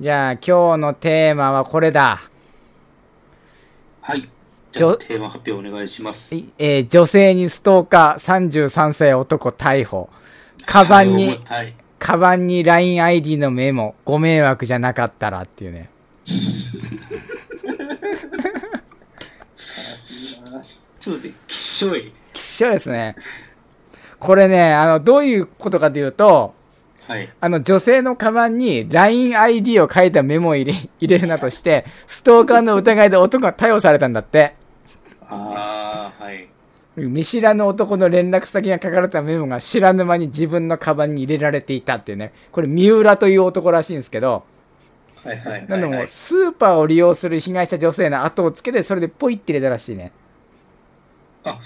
じゃあ今日のテーマはこれだ。はい。じゃあテーマ発表お願いします。いえー女性にストーカー33歳男逮捕。カバンはいに、重たいカバンに LINEID のメモ。ご迷惑じゃなかったらっていうね。ちょっと待って、きっしょい。きっしょいですね。これね、あの、どういうことかというと、はい。あの女性のカバンに LINEID を書いたメモを入れ入れるなとして、ストーカーの疑いで男が逮捕されたんだって。ああ、はい。見知らぬ男の連絡先が書かれたメモが知らぬ間に自分のカバンに入れられていたっていうね。これ三浦という男らしいんですけど、はいはいはい、なんでもはい。スーパーを利用する被害者女性の後をつけて、それでポイって入れたらしいね。あ、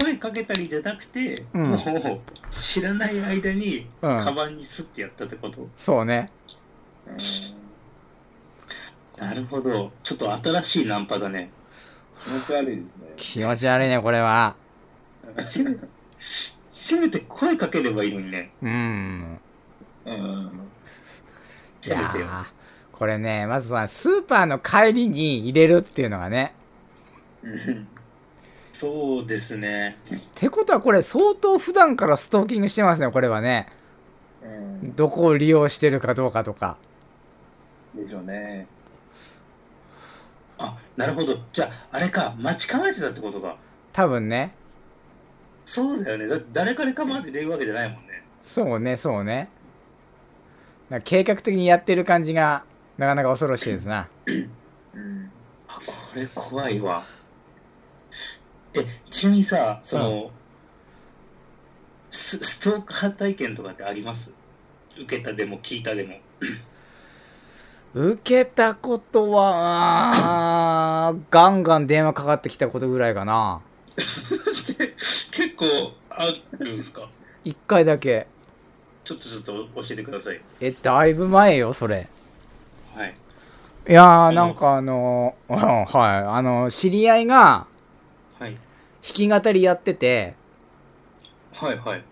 声かけたりじゃなくて、うんもう知らない間に、うんカバンにスッてやったってこと、そうね。なるほど。ちょっと新しいナンパだね。気持ち悪いですね。気持ち悪いね、これは。せめせめて声かければいいのにね。うん。うん。いや。ーこれね、まずさ、スーパーの帰りに入れるっていうのがね。そうですね。ってことはこれ相当普段からストーキングしてますね、これはね。うん。どこを利用してるかどうかとか。でしょうね。あ、なるほど。じゃあ、あれか、待ち構えてたってことか。多分ね。そうだよね。だ誰から構わず入れるわけじゃないもんね。そうね、そうね。な計画的にやってる感じがなかなか恐ろしいですな。うん。あ、これ怖いわ。え、ちなみにさ、その、スストーカー体験とかってあります？受けたでも聞いたでも。受けたことは、ガンガン電話かかってきたことぐらいかな。結構あるんですか？一回だけ。ちょっとちょっと教えてください。え、だいぶ前よ、それ。はい。いやー、なんかあのー、う んはい、あの、知り合いがはい。弾き語りやってて、はいはい。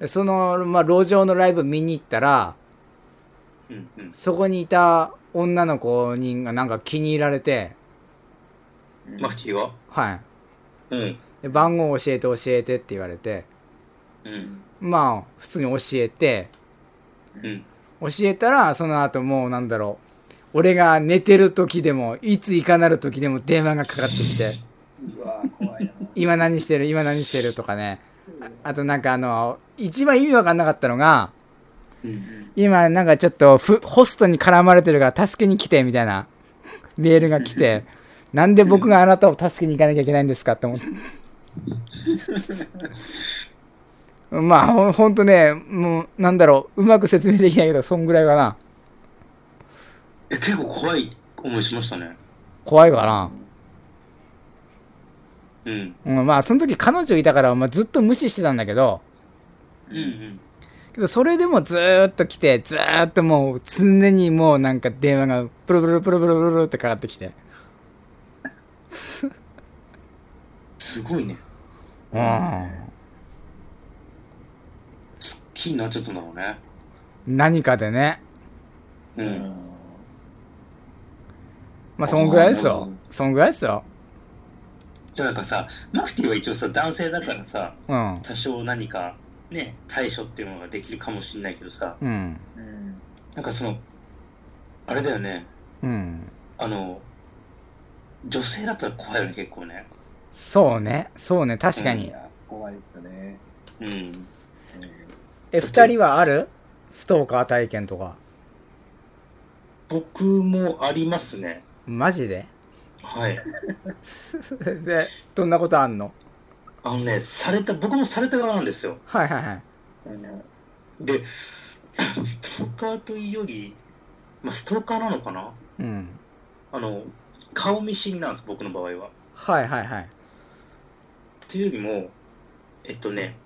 でその、まあ、路上のライブ見に行ったら、うんうん。そこにいた女の子にがなんか気に入られて、マフティーははい。うん。で番号教えて教えてって言われて、うん。まあ、普通に教えて、うん。教えたら、その後もうなんだろう、俺が寝てる時でも、いついかなる時でも電話がかかってきて。今何してる今何してるとかね。ああとなんかあの、一番意味わかんなかったのが、うん。今なんかちょっとフホストに絡まれてるから助けに来てみたいなメールが来て、なんで僕があなたを助けに行かなきゃいけないんですかって思って。まあほんほんとね、もうなんだろう、うまく説明できないけど、そんぐらいかな。え、結構怖い思いしましたね。怖いかな。うん。うん、まあその時彼女いたから、まあ、ずっと無視してたんだけど、うんうん。けどそれでもずーっと来て、ずーっともう常にもうなんか電話がプルプルプルプルプルってかかってきて。すごいね。うん。気になっちゃったんだろうね。何かでね。う。うんん。まあそんぐらいですあよ。そんぐらいですよ。でもなんかさ、マフティーは一応さ、男性だからさ、うん。多少何かね、対処っていうのができるかもしれないけどさ、うん。うん。なんかその、あれだよね、うん。あの、女性だったら怖いよね、結構ね。そうね。そうね。確かに。いや、怖いですよね。うん。うんえ、二人はある？ストーカー体験とか。僕もありますね。マジで？はい。で、どんなことあんの？あのね、された、僕もされた側なんですよ。はいはいはい。で、ストーカーというより、まあ、ストーカーなのかな？うん。あの、顔見知りなんです、僕の場合は。はいはいはい。っていうよりも、えっとね、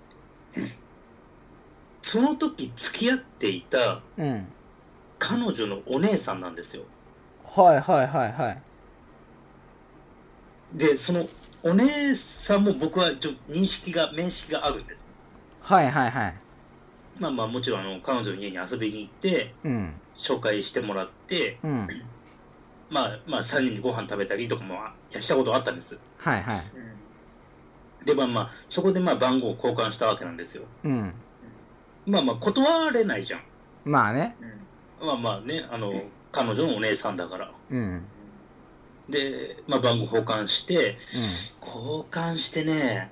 その時付き合っていたうん。彼女のお姉さんなんですよ。はいはいはいはい。で、そのお姉さんも僕はちょ認識が、面識があるんです。はいはいはい。まあまあもちろんあの彼女の家に遊びに行ってうん。紹介してもらってうん。まあまあ3人でご飯食べたりとかもやしたことあったんです。はいはい。でまあまあそこでまあ番号を交換したわけなんですよ。うん。まあまあ断れないじゃん。まあね。まあまあねあの彼女のお姉さんだから。うんで、まあ、番号交換して交換してね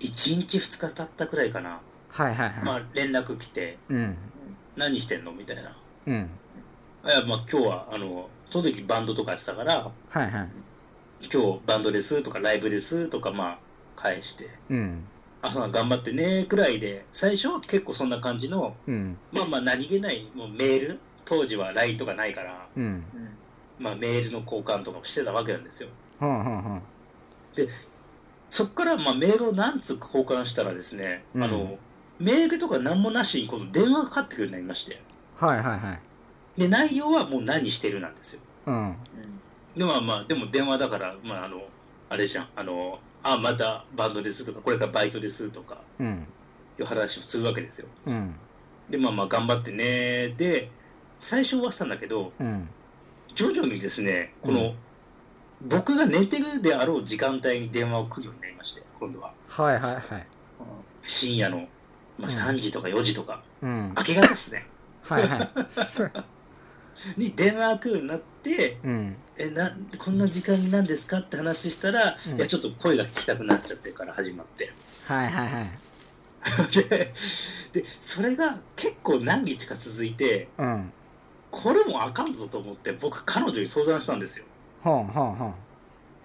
1日2日経ったくらいかな。はいはいはい、まあ連絡来てうん。何してんの？みたいな。うん。いやまあ今日はあのその時バンドとかやってたからはいはい。今日バンドですとかライブですとかまあ返して。うん。あそう頑張ってねくらいで最初は結構そんな感じのうん。まあまあ何気ないもうメール？当時は LINE とかないから。うんまあメールの交換とかもしてたわけなんですよ。ほんほんほん。そっからまあメールを何通か交換したらですね、うん。あのメールとか何もなしにこの電話がかかってくるようになりまして。はいはいはい。で内容はもう何してるなんですよ。うん。でもまあでも電話だからまああのあれじゃん。あのあまたバンドですとかこれからバイトですとかうん。いう話をするわけですよ。うん。でまあまあ頑張ってねで最初はしたんだけどうん徐々にですねこの、僕が寝てるであろう時間帯に電話を来るようになりまして今度は。はいはいはい。深夜の、まあ、うん。3時とか4時とか、うん。明け方ですね。はいはい。す に電話が来るようになってうん。えなこんな時間になんですかって話したら、うん。いやちょっと声が聞きたくなっちゃってから始まって。はいはいはい。ででそれが結構何日か続いてうんこれもあかんぞと思って僕彼女に相談したんですよ。ほんほんほん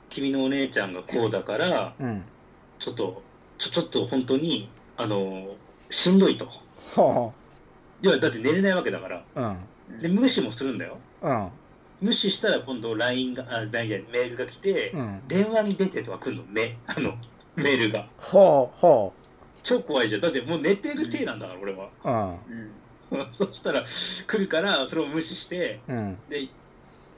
君のお姉ちゃんがこうだからうん。ちょっとちょちょっと本当にあのしんどいと。ほいやだって寝れないわけだから。ううん。で無視もするんだよ。うん。無視したら今度 LINE があ LINE じゃないメールが来て、うん。電話に出てとか来るの。め あのメールが。ほうほ超怖いじゃん。だってもう寝てる体なんだから俺は。ううん そしたら来るからそれを無視してうん。で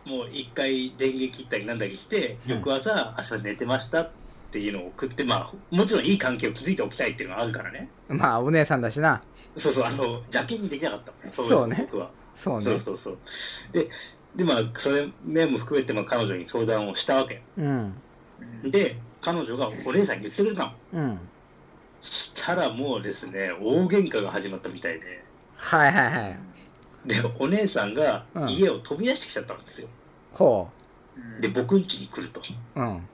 もう一回電源切ったりなんだりしてうん。翌朝、朝寝てましたっていうのを送ってまあもちろんいい関係を築いておきたいっていうのがあるからね。まあお姉さんだしな。そうそうあの邪険にできなかったそうね。僕は。そうね。そうそうそう。ででまあそれ面も含めてまあ彼女に相談をしたわけ。うん。で彼女がお姉さんに言ってくれたの。うん。したらもうですね大喧嘩が始まったみたいではいはいはい。でお姉さんがうん。家を飛び出してきちゃったんですよ、ほで僕ん家に来ると。ううん。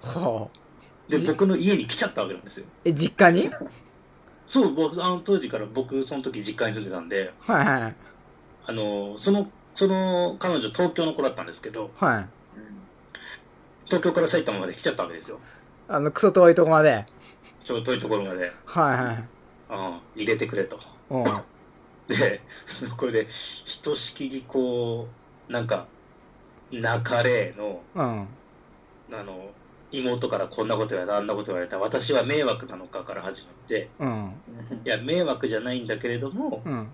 ほう。でじ僕の家に来ちゃったわけなんですよ。え実家に？そう僕あの当時から僕その時実家に住んでたんで。はいはいあのそのその彼女東京の子だったんですけどはい。東京から埼玉まで来ちゃったわけですよ。あのクソ遠いとこまで。ちょっと遠いところまで、はいはいうん、入れてくれと。うん。で これでひとしきりこうなんか泣かれのうん。あの妹からこんなこと言われたあんなこと言われた私は迷惑なのかから始まってうん。いや迷惑じゃないんだけれどもうん。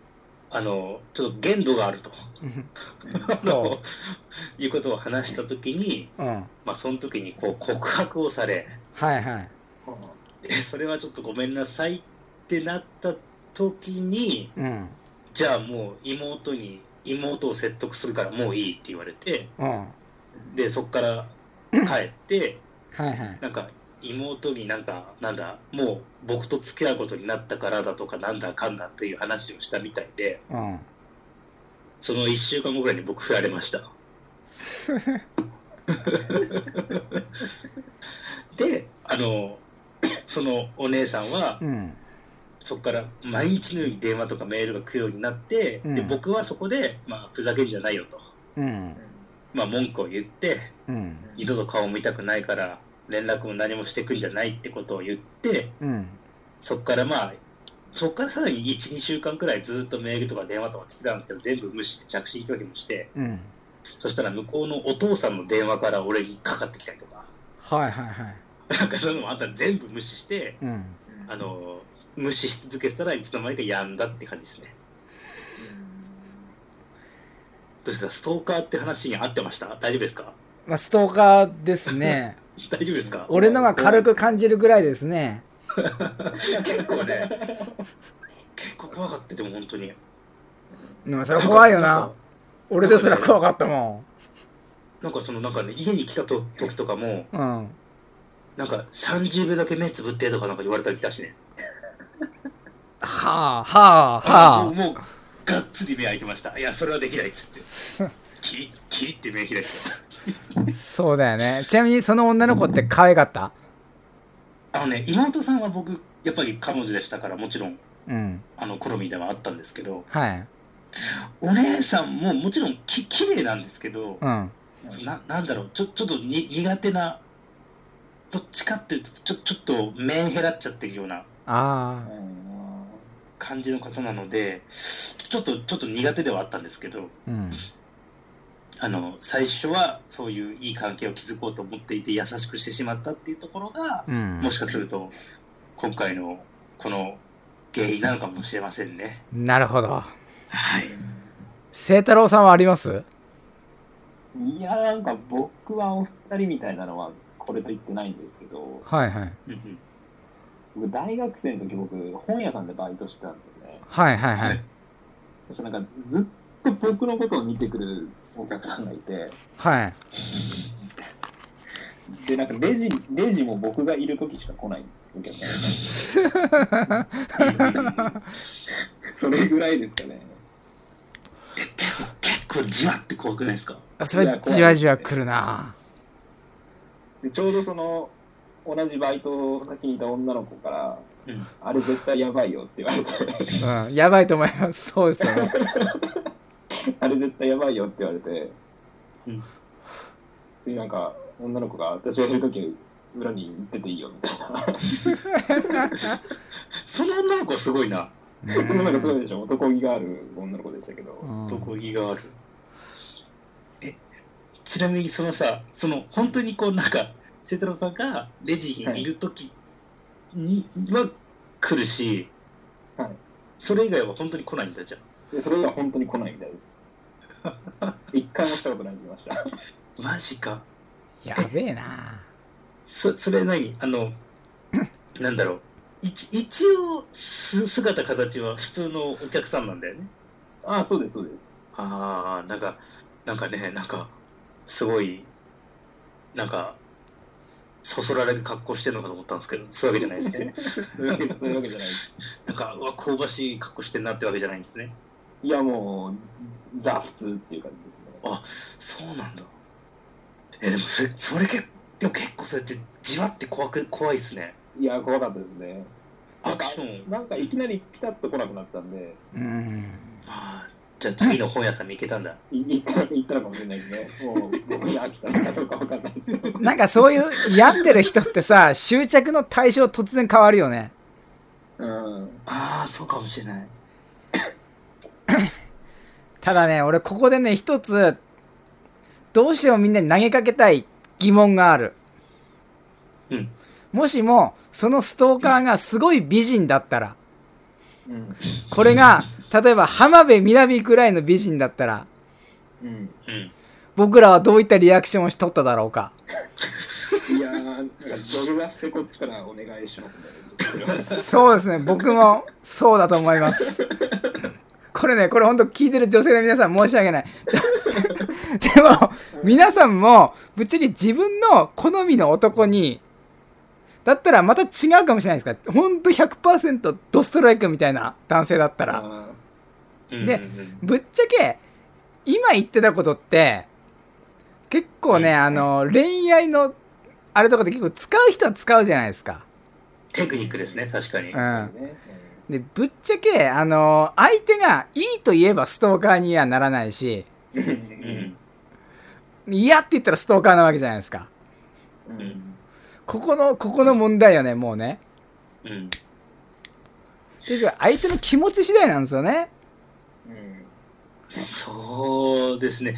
あのちょっと限度があると。いうことを話した時に、うん。まあ、その時にこう告白をされはいはい。でそれはちょっとごめんなさいってなった時にうん。じゃあもう妹に妹を説得するからもういいって言われてうん。でそっから帰ってはいはい。なんか妹になんかなんだもう僕と付き合うことになったからだとかなんだかんだっていう話をしたみたいでうん。その1週間後ぐらいに僕振られました。であのそのお姉さんはうんそこから毎日のように電話とかメールが来るようになって、うん。で僕はそこで、まあ、ふざけんじゃないよと、うん。まあ、文句を言ってうん。二度と顔を見たくないから連絡も何もしてくんじゃないってことを言ってうん。そこからまあそこからさらに12週間くらいずっとメールとか電話とかしてたんですけど全部無視して着信拒否もしてうん。そしたら向こうのお父さんの電話から俺にかかってきたりとか。はいはいはい。なんかそういうのもあったら全部無視してうんあの無視し続けてたらいつの間にかやんだって感じですね。どうですか？ストーカーって話に合ってました？大丈夫ですか？まあストーカーですね。大丈夫ですか？俺のが軽く感じるぐらいですね。結構ね。結構怖かったでも本当に。でもそれ怖いよな。俺ですら怖かったもなんかそのなんかね家に来たと時とかもんうんなんか30秒だけ目つぶってとかなんか言われたりしたしね。はあはあはもうもうがっつり目開いてました。いやそれはできないっつって。キリッキリって目開いて。あそうだよね。ちなみにその女の子って可愛かった？あのね妹さんは僕やっぱり彼女でしたからもちろんうん。あの好みではあったんですけどはい。お姉さんももちろんき綺麗なんですけどうん。ななんだろうちょちょっとに苦手などっちかっていうとちょちょっと面減らっちゃってるようなあ感じの方なのでちょっとちょっと苦手ではあったんですけどあうん。あの最初はそういういい関係を築こうと思っていて優しくしてしまったっていうところがうん。もしかすると今回のこの原因なのかもしれませんね。なるほど。はい。清太郎さんはあります？いや、なんか僕はお二人みたいなのはこれと言ってないんですけど、はいはい。うんうん僕大学生の時僕本屋さんでバイトしてたんですね。はいはいははい。いそしたらなんかずっと僕のことを見てくるお客さんがいて、はい。で、なんかレジ、レジも僕がいる時しか来ないお客さんがいてそれぐらいですかね。結構じわって怖くないですか？それじわじわくるなでちょうどその同じバイト先にいた女の子から、うん。あれ絶対やばいよって言われて、うん。やばいと思います。そうですよね。あれ絶対やばいよって言われて、うん。でなんか女の子が私がいる時裏に出ていいよみたいな。その女の子はすごいな。女の子そうでしょ。男気がある女の子でしたけど。うん。男気がある。え、ちなみにそのさ、その本当にこうなんか、清太郎さんがレジにいる時には来るし、はいそれ以外は本当に来ないんだじゃでそれが本当に来ないみたいです。一回もしたことないって言いました。ん。マジか。やべえなそ、それ何？あの、なんだろう。一一応す姿形は普通のお客さんなんだよね。ああ、そうです、そうです。ああ、なんか、なんかね、なんか、すごい、なんか、そそられる格好してるのかと思ったんですけど、そういうわけじゃないですね。そういうわけじゃないです。なんか、うわ、香ばしい格好してんなってわけじゃないんですね。いや、もう、ザ普通っていう感じですね。あそうなんだ。え、でもそれ、それ結でも結構そうやって、じわって怖く、怖いっすね。いや、怖かったですね。アクション。なんかいきなりピタッと来なくなったんで、うんあーじゃあ次の本屋さん見行けたんだ。い行った行ったのかもしれないですね。もう、僕に飽きたのかどうかわかんない。なんかそういう病んでる人ってさ執着の対象突然変わるよねうん。ああ、そうかもしれない。ただね俺ここでね一つどうしてもみんなに投げかけたい疑問があるうん。もしもそのストーカーがすごい美人だったらうん。これが例えば浜辺美波くらいの美人だったらうん。うん。僕らはどういったリアクションをしとっただろうかいやー、なんか土下座してこっちからお願いしますね。そうですね僕もそうだと思いますこれねこれ本当聞いてる女性の皆さん申し訳ない でも皆さんもぶっちゃけ自分の好みの男にだったらまた違うかもしれないですか。ら本当100%ドストライクみたいな男性だったら。でぶっちゃけ今言ってたことって結構ね、うんあの恋愛のあれとかで結構使う人は使うじゃないですか。テクニックですね、確かに。うん。でぶっちゃけあの相手がいいと言えばストーカーにはならないし。うん。うん。嫌って言ったらストーカーなわけじゃないですか。うんうんここのここの問題よねもうねうん。結局相手の気持ち次第なんですよねうんそうですね。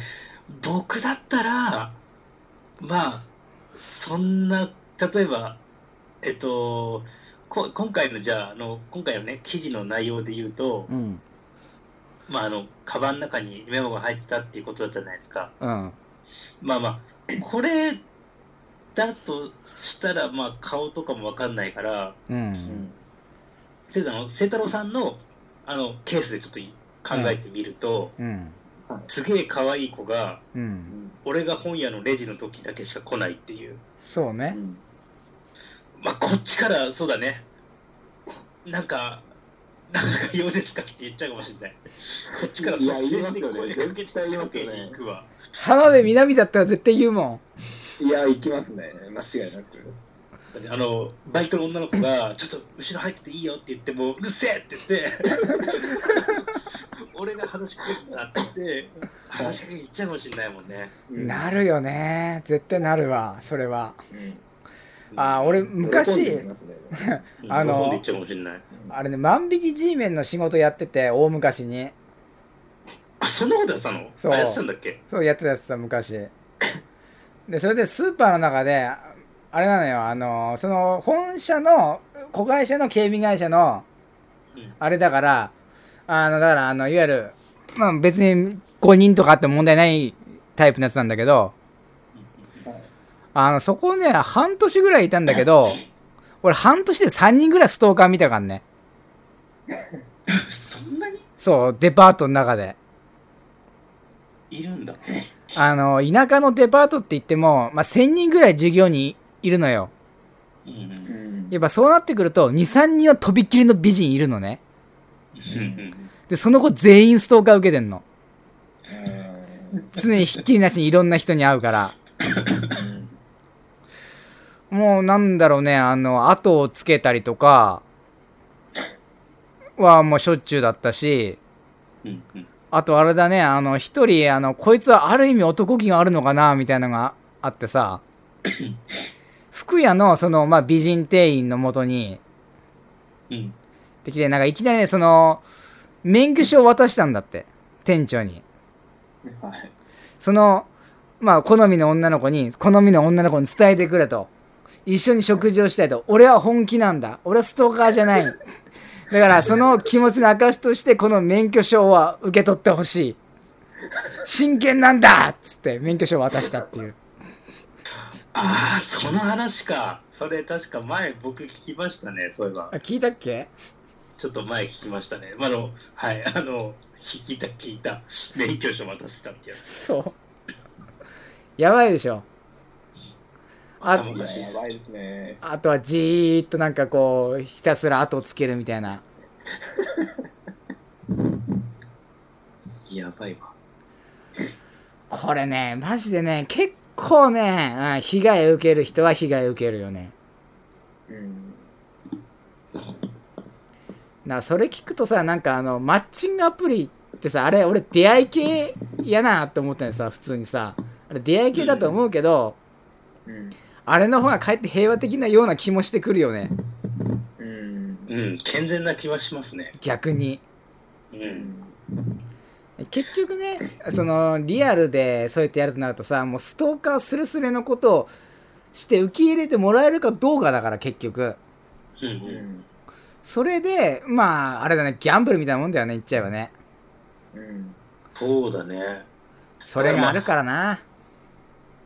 僕だったら、まあ、そんな、例えば、えっと、こ今回のじゃああの、今回のね、記事の内容で言うと、うんまあ、あの、カバンの中にメモが入ってたっていうことだったじゃないですか。うんまあまあ、これ、だとしたらまあ顔とかもわかんないからううん。んとりあえずあの清太郎さんのあのケースでちょっと考えてみると、うん。すげえ可愛い子がううんん俺が本屋のレジの時だけしか来ないっていう。そうね。うん。まあこっちからそうだね。なんかなんか用ですかって言っちゃうかもしれない。こっちからいや率先して言いますよね声かけ絶対言いますかけよね。に行くわ。浜辺美波だったら絶対言うもんいや行きますね。間違いなく。あのバイトの女の子が「ちょっと後ろ入ってていいよ」って言っても「うるせえ!」って言って 俺が話しかけるんだって言って話しかけに行っちゃうかもしれないもんね。うん。なるよね。絶対なるわそれは。うん。あー俺昔 あのあれね万引き G メンの仕事やってて大昔に。あそんなことやってたの？そう。あやってたんだっけ？そうやってたやつさ昔 でそれでスーパーの中であれなのよあのその本社の子会社の警備会社のうん。あれだからあのだからあのいわゆるまあ別に5人とかあっても問題ないタイプのやつなんだけどあのそこね半年ぐらいいたんだけど俺半年で3人ぐらいストーカー見たからね。そんなに？そうデパートの中で。いるんだあの田舎のデパートって言っても、まあ、1000人ぐらい従業員いるのよ。うん。うんやっぱそうなってくると23人はとびっきりの美人いるのね。でその子全員ストーカー受けてんの。うん常にひっきりなしにいろんな人に会うから。もうなんだろうねあの後をつけたりとかはもうしょっちゅうだったしあとあれだねあの一人あのこいつはある意味男気があるのかなみたいなのがあってさ。服屋のその、まあ、美人店員のもとに。うん。できてなんかいきなりねその免許証を渡したんだって。店長に。はい。そのまあ好みの女の子に好みの女の子に伝えてくれと。一緒に食事をしたいと。俺は本気なんだ。俺はストーカーじゃないだからその気持ちの証としてこの免許証は受け取ってほしい。真剣なんだ!っつって免許証を渡したっていう。ああその話か。それ確か前僕聞きましたねそういえば。あ聞いたっけ?ちょっと前聞きましたね。あの、はい、あの、聞いた聞いた。免許証渡したってやつ。そう。やばいでしょあ頭おいやかしい。っすやばいですね。あとはじーっとなんかこうひたすら後をつけるみたいな。やばいわ。これねマジでね結構ね、うん被害を受ける人は被害を受けるよね。うん。だからそれ聞くとさなんかあのマッチングアプリってさあれ俺出会い系やなって思ったのさ普通にさ。あれ出会い系だと思うけど、うんあれの方がかえって平和的なような気もしてくるよねうんうん、健全な気はしますね。逆にう。うんん結局ねそのリアルでそうやってやるとなるとさもうストーカースレスレのことをして受け入れてもらえるかどうかだから結局うんううん。んそれでまああれだねギャンブルみたいなもんだよね言っちゃえばねうんそうだね。それがあるからな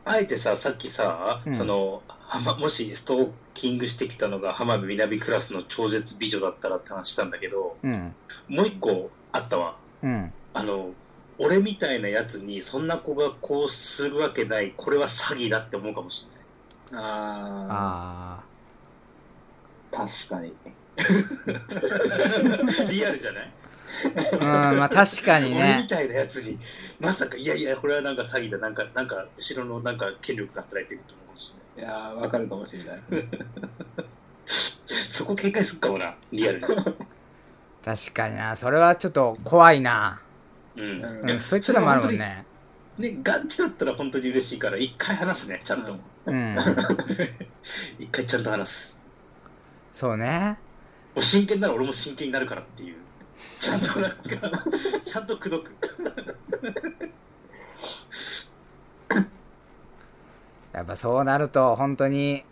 あえてさ、さっきさ、うん。その、もしストーキングしてきたのが浜辺美波クラスの超絶美女だったらって話したんだけど、うん。もう一個あったわ。うん。あの、俺みたいなやつにそんな子がこうするわけない、これは詐欺だって思うかもしれない。あああ確かに。リアルじゃない？あうんまあ確かに俺みねたいなやつにまさかいやいやこれはなんか詐欺だなんかなんか後ろのなんか権力が働いてると思うしれないいやーわかるかもしれない。そこ警戒するかもなリアルに。確かにな。それはちょっと怖いな。うん、うん。うんそういったのもあるもんね。ねガチだったら本当に嬉しいから一回話すねちゃんと、うん。一回ちゃんと話す。そうね。もう真剣なら俺も真剣になるからっていうちゃんとなんかちゃんと口説く。やっぱそうなると本当に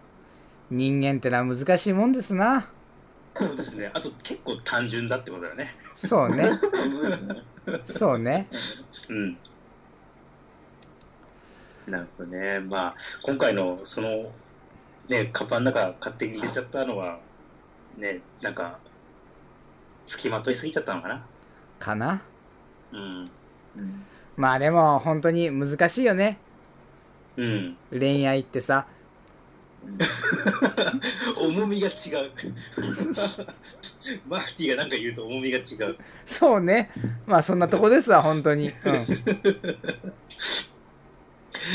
人間ってのは難しいもんですな。そうですね。あと結構単純だってことだよね。そうね。そうね。うん。なるほどねまあ今回のそのね、カバンの中勝手に入れちゃったのは、ね、なんか、付きまといすぎちゃったのかな？かな？うん。うんまあでも本当に難しいよねうん。恋愛ってさ 重みが違う。マフティーがなんか言うと重みが違う。そうねまあそんなとこですわ本当にうん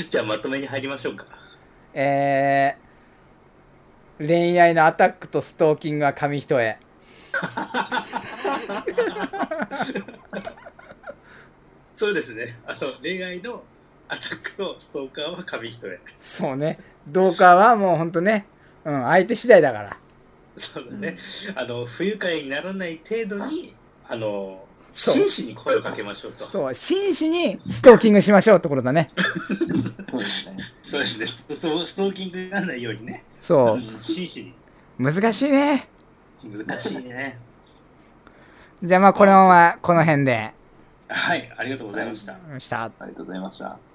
じゃあまとめに入りましょうか。えー、恋愛のアタックとストーキングは紙一重 そうですね。あの恋愛のアタックとストーカーは紙一重。そうねどうかはもう本当ねうん相手次第だからそうだね。あの不愉快にならない程度に、あの真摯に声をかけましょうと。そう真摯にストーキングしましょうってことだねそうですね。そうストーキングにならないようにね。そううん真摯に。難しいね難しいね。じゃあまあこのままこの辺ではい、ありがとうございました。したありがとうございました。